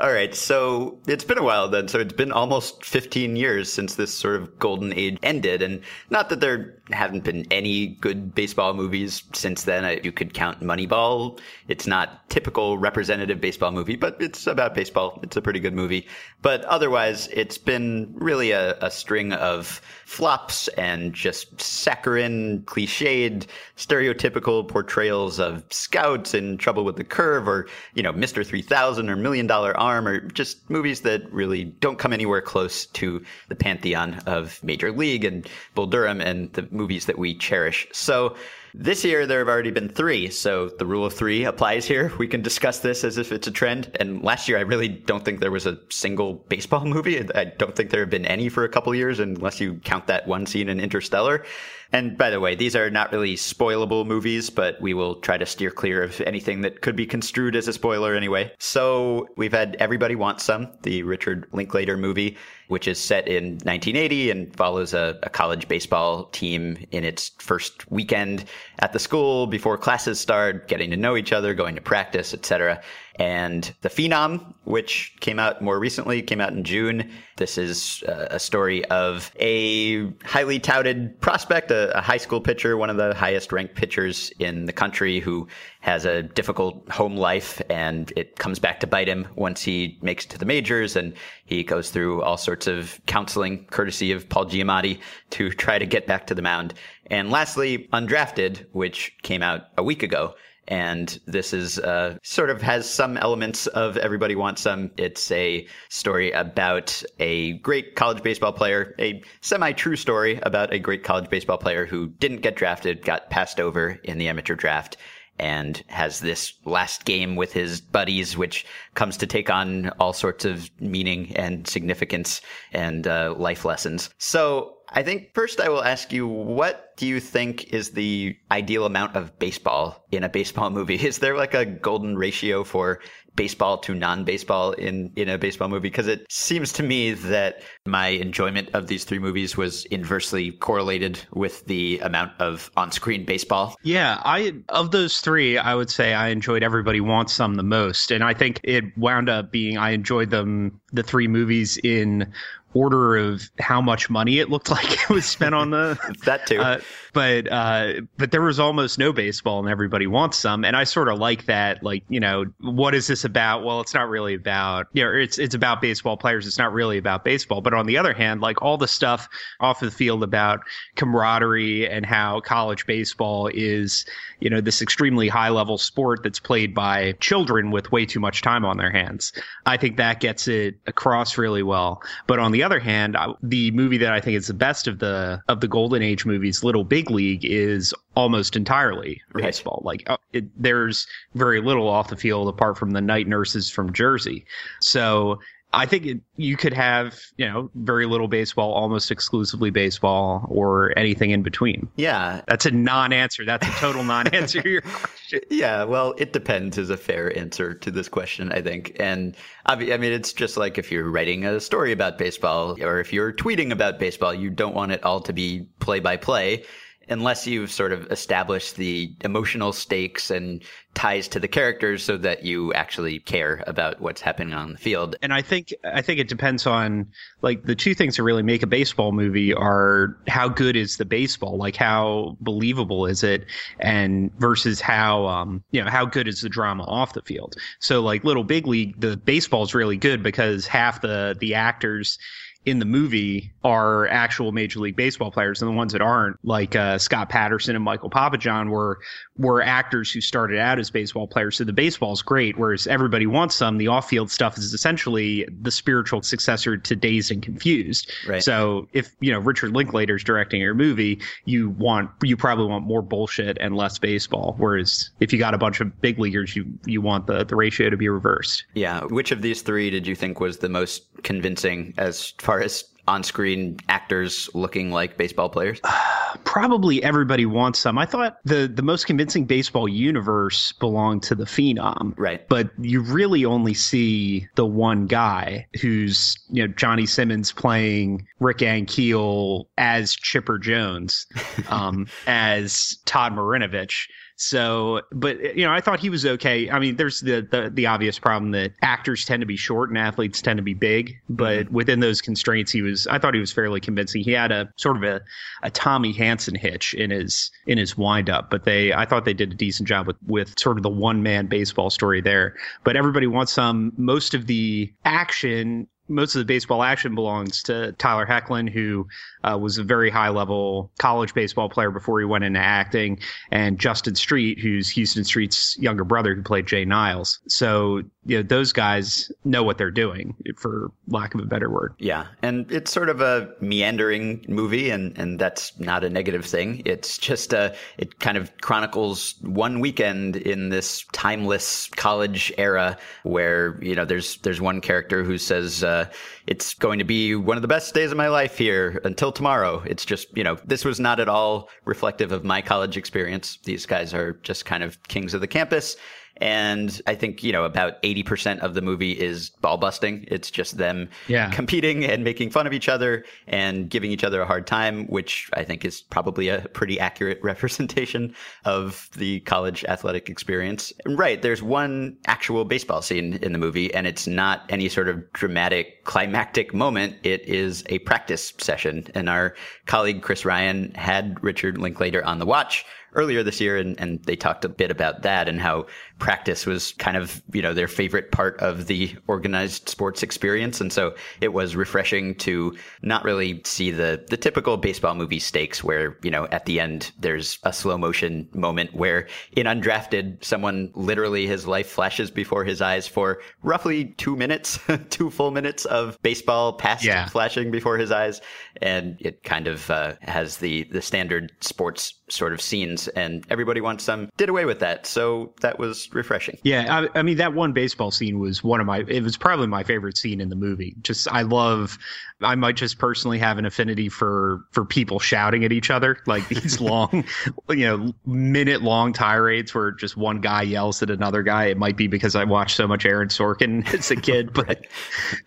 All right, so it's been a while then. So it's been almost 15 years since this sort of golden age ended. And not that there haven't been any good baseball movies since then. You could count Moneyball. It's not typical representative baseball movie, but it's about baseball. It's a pretty good movie. But otherwise, it's been really a, a string of flops and just saccharine, cliched, stereotypical portrayals of scouts in trouble with the curve or, you know, Mr. 3000 or Million Dollar Arm or just movies that really don't come anywhere close to the pantheon of Major League and Bull Durham and the movies that we cherish. So, This year, there have already been three, so the rule of three applies here. We can discuss this as if it's a trend. And last year, I really don't think there was a single baseball movie. I don't think there have been any for a couple years, unless you count that one scene in Interstellar. And by the way, these are not really spoilable movies, but we will try to steer clear of anything that could be construed as a spoiler anyway. So we've had Everybody Wants Some, the Richard Linklater movie, which is set in 1980 and follows a, a college baseball team in its first weekend at the school before classes start, getting to know each other, going to practice, etc and The Phenom, which came out more recently, came out in June. This is uh, a story of a highly touted prospect, a, a, high school pitcher, one of the highest ranked pitchers in the country who has a difficult home life and it comes back to bite him once he makes it to the majors and he goes through all sorts of counseling courtesy of Paul Giamatti to try to get back to the mound. And lastly, Undrafted, which came out a week ago and this is uh, sort of has some elements of Everybody Wants Some. It's a story about a great college baseball player, a semi true story about a great college baseball player who didn't get drafted, got passed over in the amateur draft and has this last game with his buddies, which comes to take on all sorts of meaning and significance and uh, life lessons. So I think first I will ask you, what do you think is the ideal amount of baseball in a baseball movie? Is there like a golden ratio for baseball to non-baseball in in a baseball movie because it seems to me that my enjoyment of these three movies was inversely correlated with the amount of on-screen baseball. Yeah, I of those three, I would say I enjoyed Everybody Wants Some the most, and I think it wound up being I enjoyed them the three movies in order of how much money it looked like it was spent on the that too. Uh, but uh, but there was almost no baseball, and everybody wants some. And I sort of like that. Like you know, what is this about? Well, it's not really about you know, it's it's about baseball players. It's not really about baseball. But on the other hand, like all the stuff off of the field about camaraderie and how college baseball is you know this extremely high level sport that's played by children with way too much time on their hands. I think that gets it across really well. But on the the other hand, the movie that I think is the best of the of the golden age movies, Little Big League, is almost entirely right. baseball. Like uh, it, there's very little off the field apart from the night nurses from Jersey. So I think it, you could have, you know, very little baseball, almost exclusively baseball, or anything in between. Yeah. That's a non answer. That's a total non answer to your question. Yeah. Well, it depends is a fair answer to this question, I think. And I mean, it's just like if you're writing a story about baseball or if you're tweeting about baseball, you don't want it all to be play by play unless you've sort of established the emotional stakes and ties to the characters so that you actually care about what's happening on the field. And I think I think it depends on like the two things that really make a baseball movie are how good is the baseball, like how believable is it, and versus how um you know how good is the drama off the field. So like Little Big League, the baseball is really good because half the the actors in the movie are actual Major League Baseball players, and the ones that aren't, like uh, Scott Patterson and Michael Papajohn, were were actors who started out as baseball players. So the baseball's great, whereas everybody wants some. The off field stuff is essentially the spiritual successor to Dazed and Confused. Right. So if you know Richard Linklater's directing your movie, you want you probably want more bullshit and less baseball. Whereas if you got a bunch of big leaguers, you you want the the ratio to be reversed. Yeah. Which of these three did you think was the most convincing as far as on-screen actors looking like baseball players? Probably everybody wants some. I thought the the most convincing baseball universe belonged to the Phenom, right? But you really only see the one guy who's you know Johnny Simmons playing Rick Ankiel as Chipper Jones, um, as Todd Marinovich. So, but you know, I thought he was okay. I mean, there's the the, the obvious problem that actors tend to be short and athletes tend to be big, but mm-hmm. within those constraints, he was. I thought he was fairly convincing. He had a sort of a, a Tommy Hanson hitch in his in his windup, but they I thought they did a decent job with with sort of the one man baseball story there. But everybody wants some. Most of the action most of the baseball action belongs to Tyler Hoechlin, who uh, was a very high level college baseball player before he went into acting, and Justin Street, who's Houston Street's younger brother, who played Jay Niles. So you know those guys know what they're doing, for lack of a better word. Yeah, and it's sort of a meandering movie, and and that's not a negative thing. It's just a it kind of chronicles one weekend in this timeless college era where you know there's there's one character who says. Uh, Uh, it's going to be one of the best days of my life here until tomorrow. It's just, you know, this was not at all reflective of my college experience. These guys are just kind of kings of the campus. And I think, you know, about 80% of the movie is ball busting. It's just them yeah. competing and making fun of each other and giving each other a hard time, which I think is probably a pretty accurate representation of the college athletic experience. Right. There's one actual baseball scene in the movie, and it's not any sort of dramatic climactic moment. It is a practice session. And our colleague Chris Ryan had Richard Linklater on the watch earlier this year, and, and they talked a bit about that and how practice was kind of you know their favorite part of the organized sports experience, and so it was refreshing to not really see the the typical baseball movie stakes where you know at the end there's a slow motion moment where in undrafted someone literally his life flashes before his eyes for roughly two minutes, two full minutes of baseball past yeah. flashing before his eyes, and it kind of uh, has the the standard sports sort of scenes, and everybody wants some. Did away with that, so that was refreshing. Yeah, I, I, mean that one baseball scene was one of my. It was probably my favorite scene in the movie. Just I love. I might just personally have an affinity for for people shouting at each other, like these long, you know, minute long tirades where just one guy yells at another guy. It might be because I watched so much Aaron Sorkin as a kid, but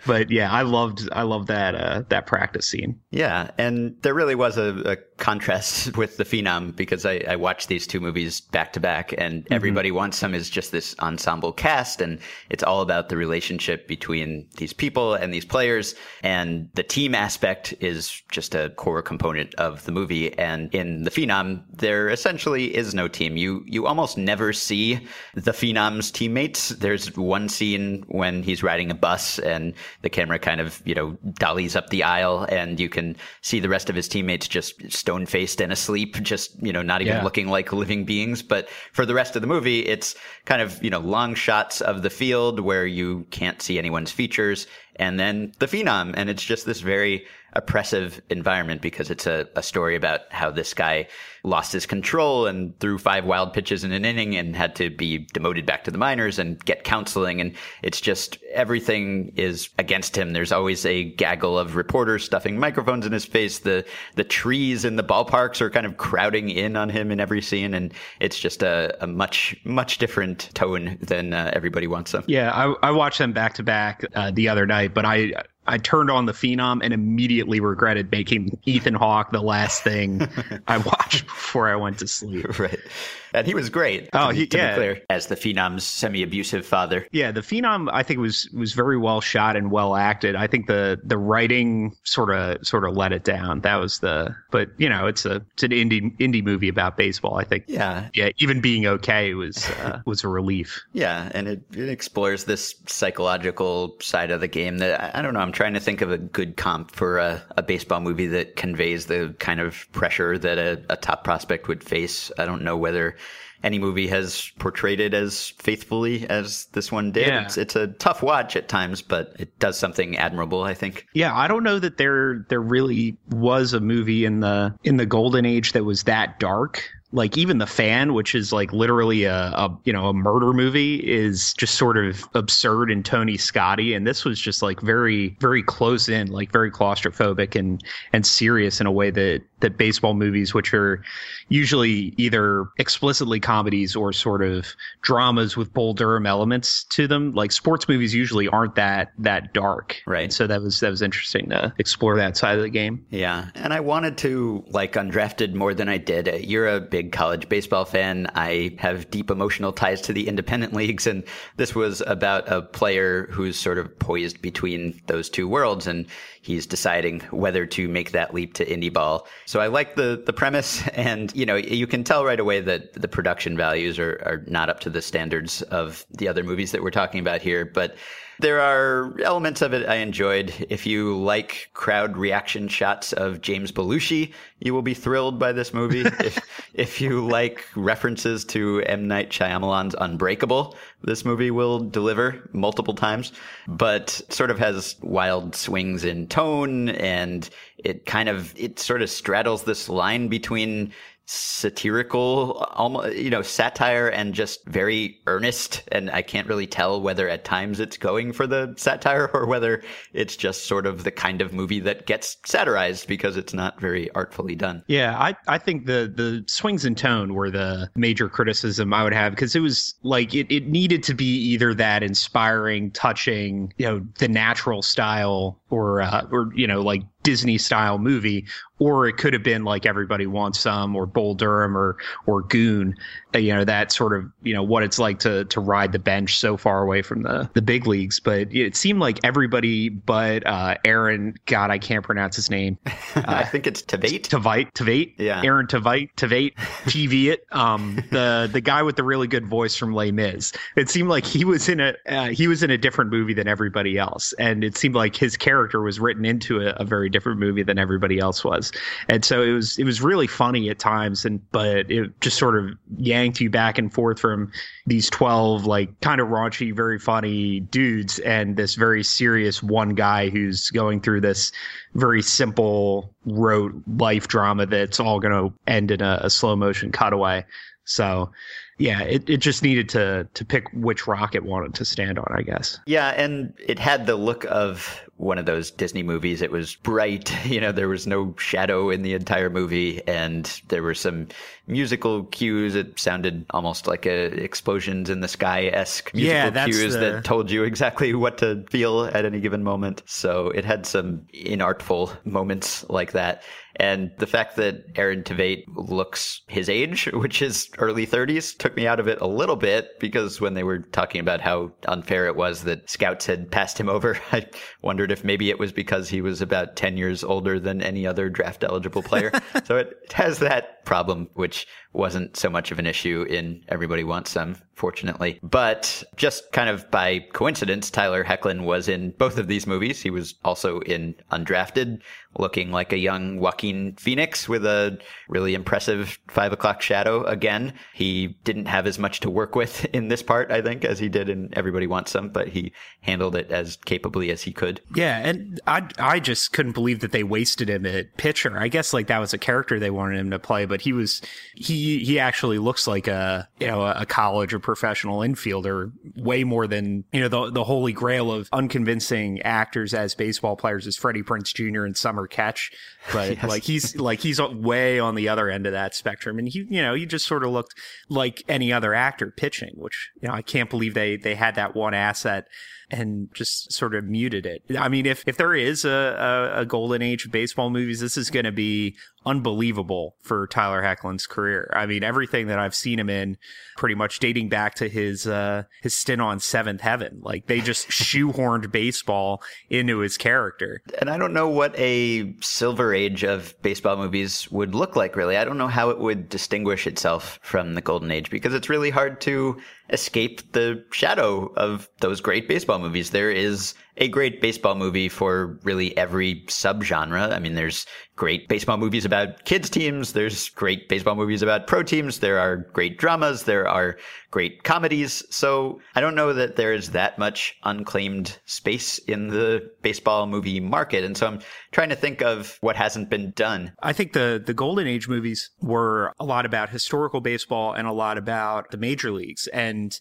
but yeah, I loved I loved that uh, that practice scene. Yeah, and there really was a, a contrast with the Phenom because I, I watched these two movies back to back, and mm-hmm. Everybody Wants Some is just this ensemble cast, and it's all about the relationship between these people and these players, and the team aspect is just a core component of the movie. And in the Phenom, there essentially is no team. You you almost never see the Phenom's teammates. There's one scene when he's riding a bus, and the camera kind of you know dollies up the aisle, and you can see the rest of his teammates just stone faced and asleep, just you know not even yeah. looking like living beings. But for the rest of the movie, it's kind of, you know, long shots of the field where you can't see anyone's features and then the Phenom. And it's just this very oppressive environment because it's a, a story about how this guy lost his control and threw five wild pitches in an inning and had to be demoted back to the minors and get counseling. And it's just everything is against him. There's always a gaggle of reporters stuffing microphones in his face. The, the trees in the ballparks are kind of crowding in on him in every scene. And it's just a, a much, much different tone than uh, everybody wants them. Yeah. I, I watched them back to back uh, the other night, but I, I turned on the Phenom and immediately regretted making Ethan Hawke the last thing I watched before I went to sleep. Right and he was great. Oh, he to yeah. clear, as the Phenom's semi-abusive father. Yeah, the Phenom I think was was very well shot and well acted. I think the the writing sort of sort of let it down. That was the but you know it's a it's an indie indie movie about baseball. I think. Yeah, yeah. Even being okay was uh, was a relief. Yeah, and it, it explores this psychological side of the game that I don't know. I'm trying to think of a good comp for a, a baseball movie that conveys the kind of pressure that a, a top prospect would face. I don't know whether any movie has portrayed it as faithfully as this one did. Yeah. It's, it's a tough watch at times, but it does something admirable, I think. Yeah, I don't know that there there really was a movie in the in the golden age that was that dark like even the fan which is like literally a, a, you know a murder movie is just sort of absurd and tony scotty and this was just like very very close in like very claustrophobic and and serious in a way that that baseball movies which are usually either explicitly comedies or sort of dramas with bull durham elements to them like sports movies usually aren't that that dark. Right. So that was that was interesting to explore that side of the game. Yeah. And i wanted to like undrafted more than i did. You're a big big college baseball fan. I have deep emotional ties to the independent leagues, and this was about a player who's sort of poised between those two worlds, and he's deciding whether to make that leap to indie ball. So I like the the premise, and you know you can tell right away that the production values are are not up to the standards of the other movies that we're talking about here, but there are elements of it I enjoyed. If you like crowd reaction shots of James Belushi, you will be thrilled by this movie. if, if you like references to M. Night Shyamalan's Unbreakable, this movie will deliver multiple times, but sort of has wild swings in tone and it kind of, it sort of straddles this line between satirical, almost, you know, satire and just very earnest. And I can't really tell whether at times it's going for the satire or whether it's just sort of the kind of movie that gets satirized because it's not very artfully done. Yeah, I, I think the, the swings in tone were the major criticism I would have because it was like it, it needed to be either that inspiring, touching, you know, the natural style or, uh, or, you know, like Disney style movie, or it could have been like Everybody Wants Some or Bull Durham or or Goon, uh, you know that sort of you know what it's like to to ride the bench so far away from the the big leagues. But it seemed like everybody but uh, Aaron, God, I can't pronounce his name. Uh, I think it's Tveit. Tveit, Tveit, Yeah. Aaron Tveit, Tveit, TV it. Um, the the guy with the really good voice from Les Mis. It seemed like he was in a uh, he was in a different movie than everybody else, and it seemed like his character was written into a, a very different movie than everybody else was. And so it was it was really funny at times, and but it just sort of yanked you back and forth from these twelve like kind of raunchy, very funny dudes, and this very serious one guy who's going through this very simple rote life drama that's all going to end in a, a slow motion cutaway. So yeah, it, it just needed to to pick which rock it wanted to stand on, I guess. Yeah, and it had the look of one of those Disney movies. It was bright, you know, there was no shadow in the entire movie, and there were some musical cues. It sounded almost like a explosions in the sky esque musical Yeah, that's cues the- that told you exactly what to feel at any given moment. So it had some inartful moments like that. And the fact that Aaron Tveit looks his age, which is early 30s, took me out of it a little bit because when they were talking about how unfair it was that scouts had passed him over, I wondered if maybe it was because he was about 10 years older than any other draft eligible player. so it has that problem, which wasn't so much of an issue in Everybody Wants Some, fortunately. But just kind of by coincidence, Tyler Hoechlin was in both of these movies. He was also in Undrafted, looking like a young Joaquin Phoenix with a really impressive five o'clock shadow again. He didn't have as much to work with in this part, I think, as he did in Everybody Wants Some, but he handled it as capably as he could. Yeah, and I I just couldn't believe that they wasted him at pitcher. I guess like that was a character they wanted him to play, but he was he he actually looks like a you know a college or professional infielder way more than you know the the holy grail of unconvincing actors as baseball players is Freddie Prinze Jr. and Summer Catch, but Yes. like he's like he's way on the other end of that spectrum, and he you know he just sort of looked like any other actor pitching, which you know I can't believe they they had that one asset and just sort of muted it. I mean, if if there is a, a, a golden age of baseball movies, this is going to be unbelievable for Tyler Hoechlin's career. I mean, everything that I've seen him in, pretty much dating back to his uh, his stint on Seventh Heaven, like they just shoehorned baseball into his character. And I don't know what a silver age of baseball movies would look like, really. I don't know how it would distinguish itself from the golden age because it's really hard to escape the shadow of those great baseball movies. There is a great baseball movie for really every subgenre. I mean, there's great baseball movies about kids teams. There's great baseball movies about pro teams. There are great dramas. There are great comedies. So I don't know that there is that much unclaimed space in the baseball movie market. And so I'm trying to think of what hasn't been done. I think the the golden age movies were a lot about historical baseball and a lot about the major leagues and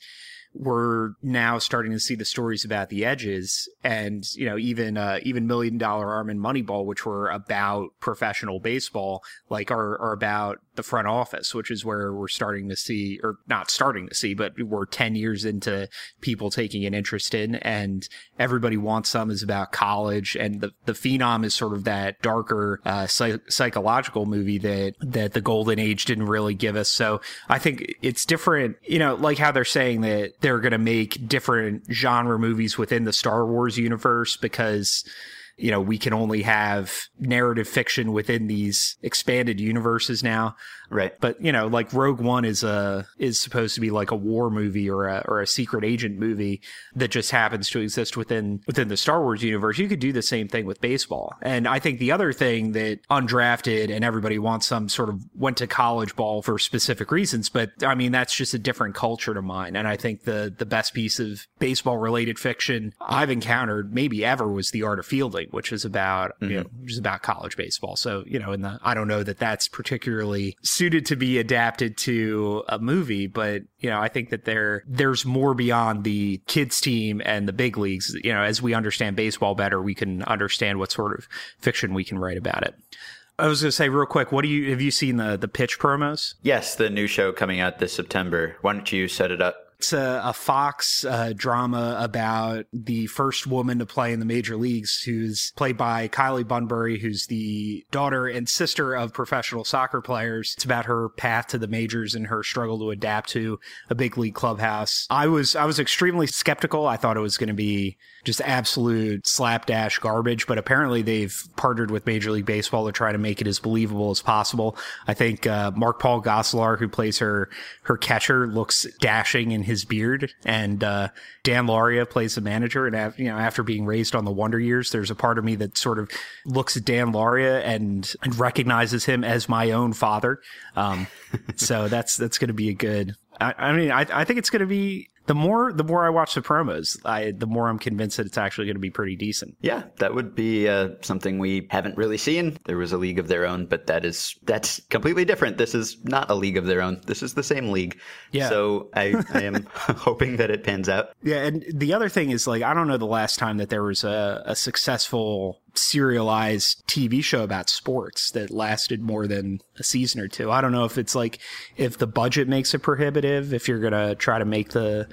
we're now starting to see the stories about the edges and you know even uh, even million dollar arm and moneyball which were about professional baseball like are, are about the front office, which is where we're starting to see, or not starting to see, but we're 10 years into people taking an interest in and everybody wants some is about college. And the, the phenom is sort of that darker, uh, psych- psychological movie that, that the golden age didn't really give us. So I think it's different, you know, like how they're saying that they're going to make different genre movies within the Star Wars universe because you know, we can only have narrative fiction within these expanded universes now. Right. But, you know, like Rogue One is a, is supposed to be like a war movie or a, or a secret agent movie that just happens to exist within, within the Star Wars universe. You could do the same thing with baseball. And I think the other thing that undrafted and everybody wants some sort of went to college ball for specific reasons, but I mean, that's just a different culture to mine. And I think the, the best piece of baseball related fiction I've encountered maybe ever was The Art of Fielding, which is about, mm-hmm. you know, which is about college baseball. So, you know, in the, I don't know that that's particularly suited to be adapted to a movie, but you know, I think that there there's more beyond the kids team and the big leagues. You know, as we understand baseball better, we can understand what sort of fiction we can write about it. I was going to say real quick, what do you have you seen the the pitch promos? Yes, the new show coming out this September. Why don't you set it up? It's a, a Fox uh, drama about the first woman to play in the major leagues, who's played by Kylie Bunbury, who's the daughter and sister of professional soccer players. It's about her path to the majors and her struggle to adapt to a big league clubhouse. I was I was extremely skeptical. I thought it was going to be just absolute slapdash garbage, but apparently they've partnered with Major League Baseball to try to make it as believable as possible. I think uh, Mark Paul Gosselaar, who plays her her catcher, looks dashing in his beard. And uh, Dan Lauria plays the manager. And you know, after being raised on the Wonder Years, there's a part of me that sort of looks at Dan Lauria and, and recognizes him as my own father. Um, so that's that's going to be a good. I, I mean, I, I think it's going to be the more the more I watch the promos, I the more I'm convinced that it's actually going to be pretty decent. Yeah, that would be uh, something we haven't really seen. There was a league of their own, but that is that's completely different. This is not a league of their own. This is the same league. Yeah. So I, I am hoping that it pans out. Yeah, and the other thing is like I don't know the last time that there was a, a successful serialized TV show about sports that lasted more than a season or two. I don't know if it's like if the budget makes it prohibitive, if you're going to try to make the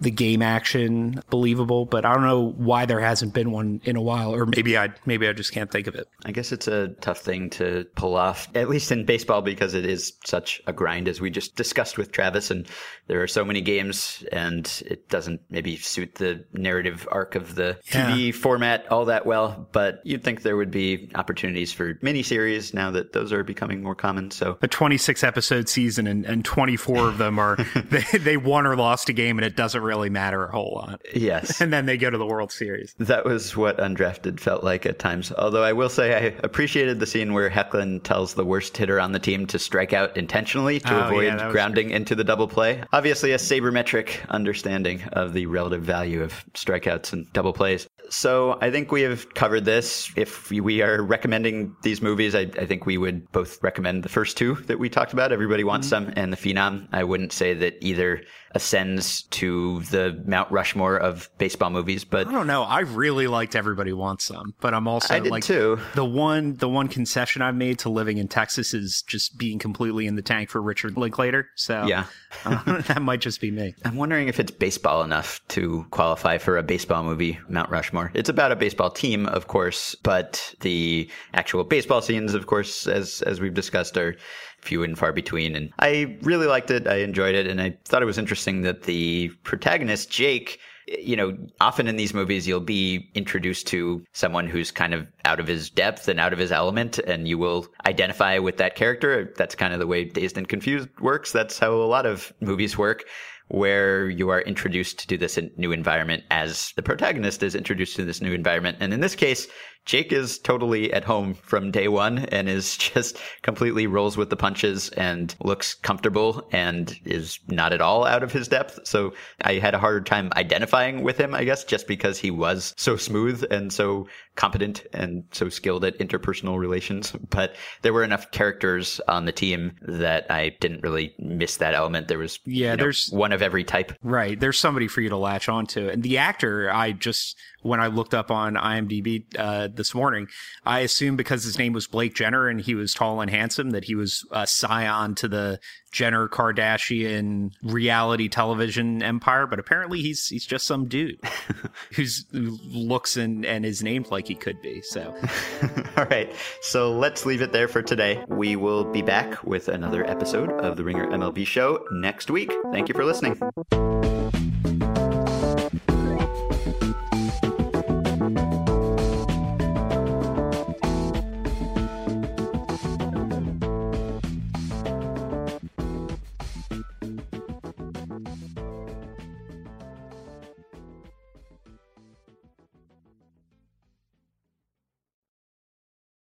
the game action believable, but I don't know why there hasn't been one in a while, or maybe I maybe I just can't think of it. I guess it's a tough thing to pull off, at least in baseball, because it is such a grind, as we just discussed with Travis, and there are so many games, and it doesn't maybe suit the narrative arc of the TV yeah. format all that well. But you'd think there would be opportunities for miniseries now that those are becoming more common. So a 26 episode season, and, and 24 of them are they, they won or lost a game, and it doesn't really matter a whole lot. Yes. And then they go to the World Series. That was what Undrafted felt like at times. Although I will say I appreciated the scene where Hoechlin tells the worst hitter on the team to strike out intentionally to oh, avoid yeah, grounding great. into the double play. Obviously, a sabermetric understanding of the relative value of strikeouts and double plays. So I think we have covered this. If we are recommending these movies, I, I think we would both recommend the first two that we talked about. Everybody wants mm-hmm. some, and the Phenom. I wouldn't say that either ascends to the Mount Rushmore of baseball movies. But I don't know. I really liked Everybody Wants Some, but I'm also I did like too. the one the one concession I've made to living in Texas is just being completely in the tank for Richard Linklater. So yeah, uh, that might just be me. I'm wondering if it's baseball enough to qualify for a baseball movie, Mount Rushmore. It's about a baseball team, of course, but the actual baseball scenes, of course, as as we've discussed, are few and far between. And I really liked it. I enjoyed it. And I thought it was interesting that the protagonist, Jake, you know, often in these movies, you'll be introduced to someone who's kind of out of his depth and out of his element, and you will identify with that character. That's kind of the way Dazed and Confused works. That's how a lot of movies work where you are introduced to this new environment as the protagonist is introduced to this new environment. And in this case, Jake is totally at home from day one and is just completely rolls with the punches and looks comfortable and is not at all out of his depth. So I had a hard time identifying with him, I guess, just because he was so smooth and so competent and so skilled at interpersonal relations. But there were enough characters on the team that I didn't really miss that element. There was yeah, you know, there's one of of every type. Right. There's somebody for you to latch onto. And the actor, I just, when I looked up on IMDb uh, this morning, I assumed because his name was Blake Jenner and he was tall and handsome that he was a scion to the Jenner Kardashian reality television empire. But apparently he's he's just some dude who's who looks and, and is named like he could be. So, all right. So let's leave it there for today. We will be back with another episode of the Ringer MLB Show next week. Thank you for listening.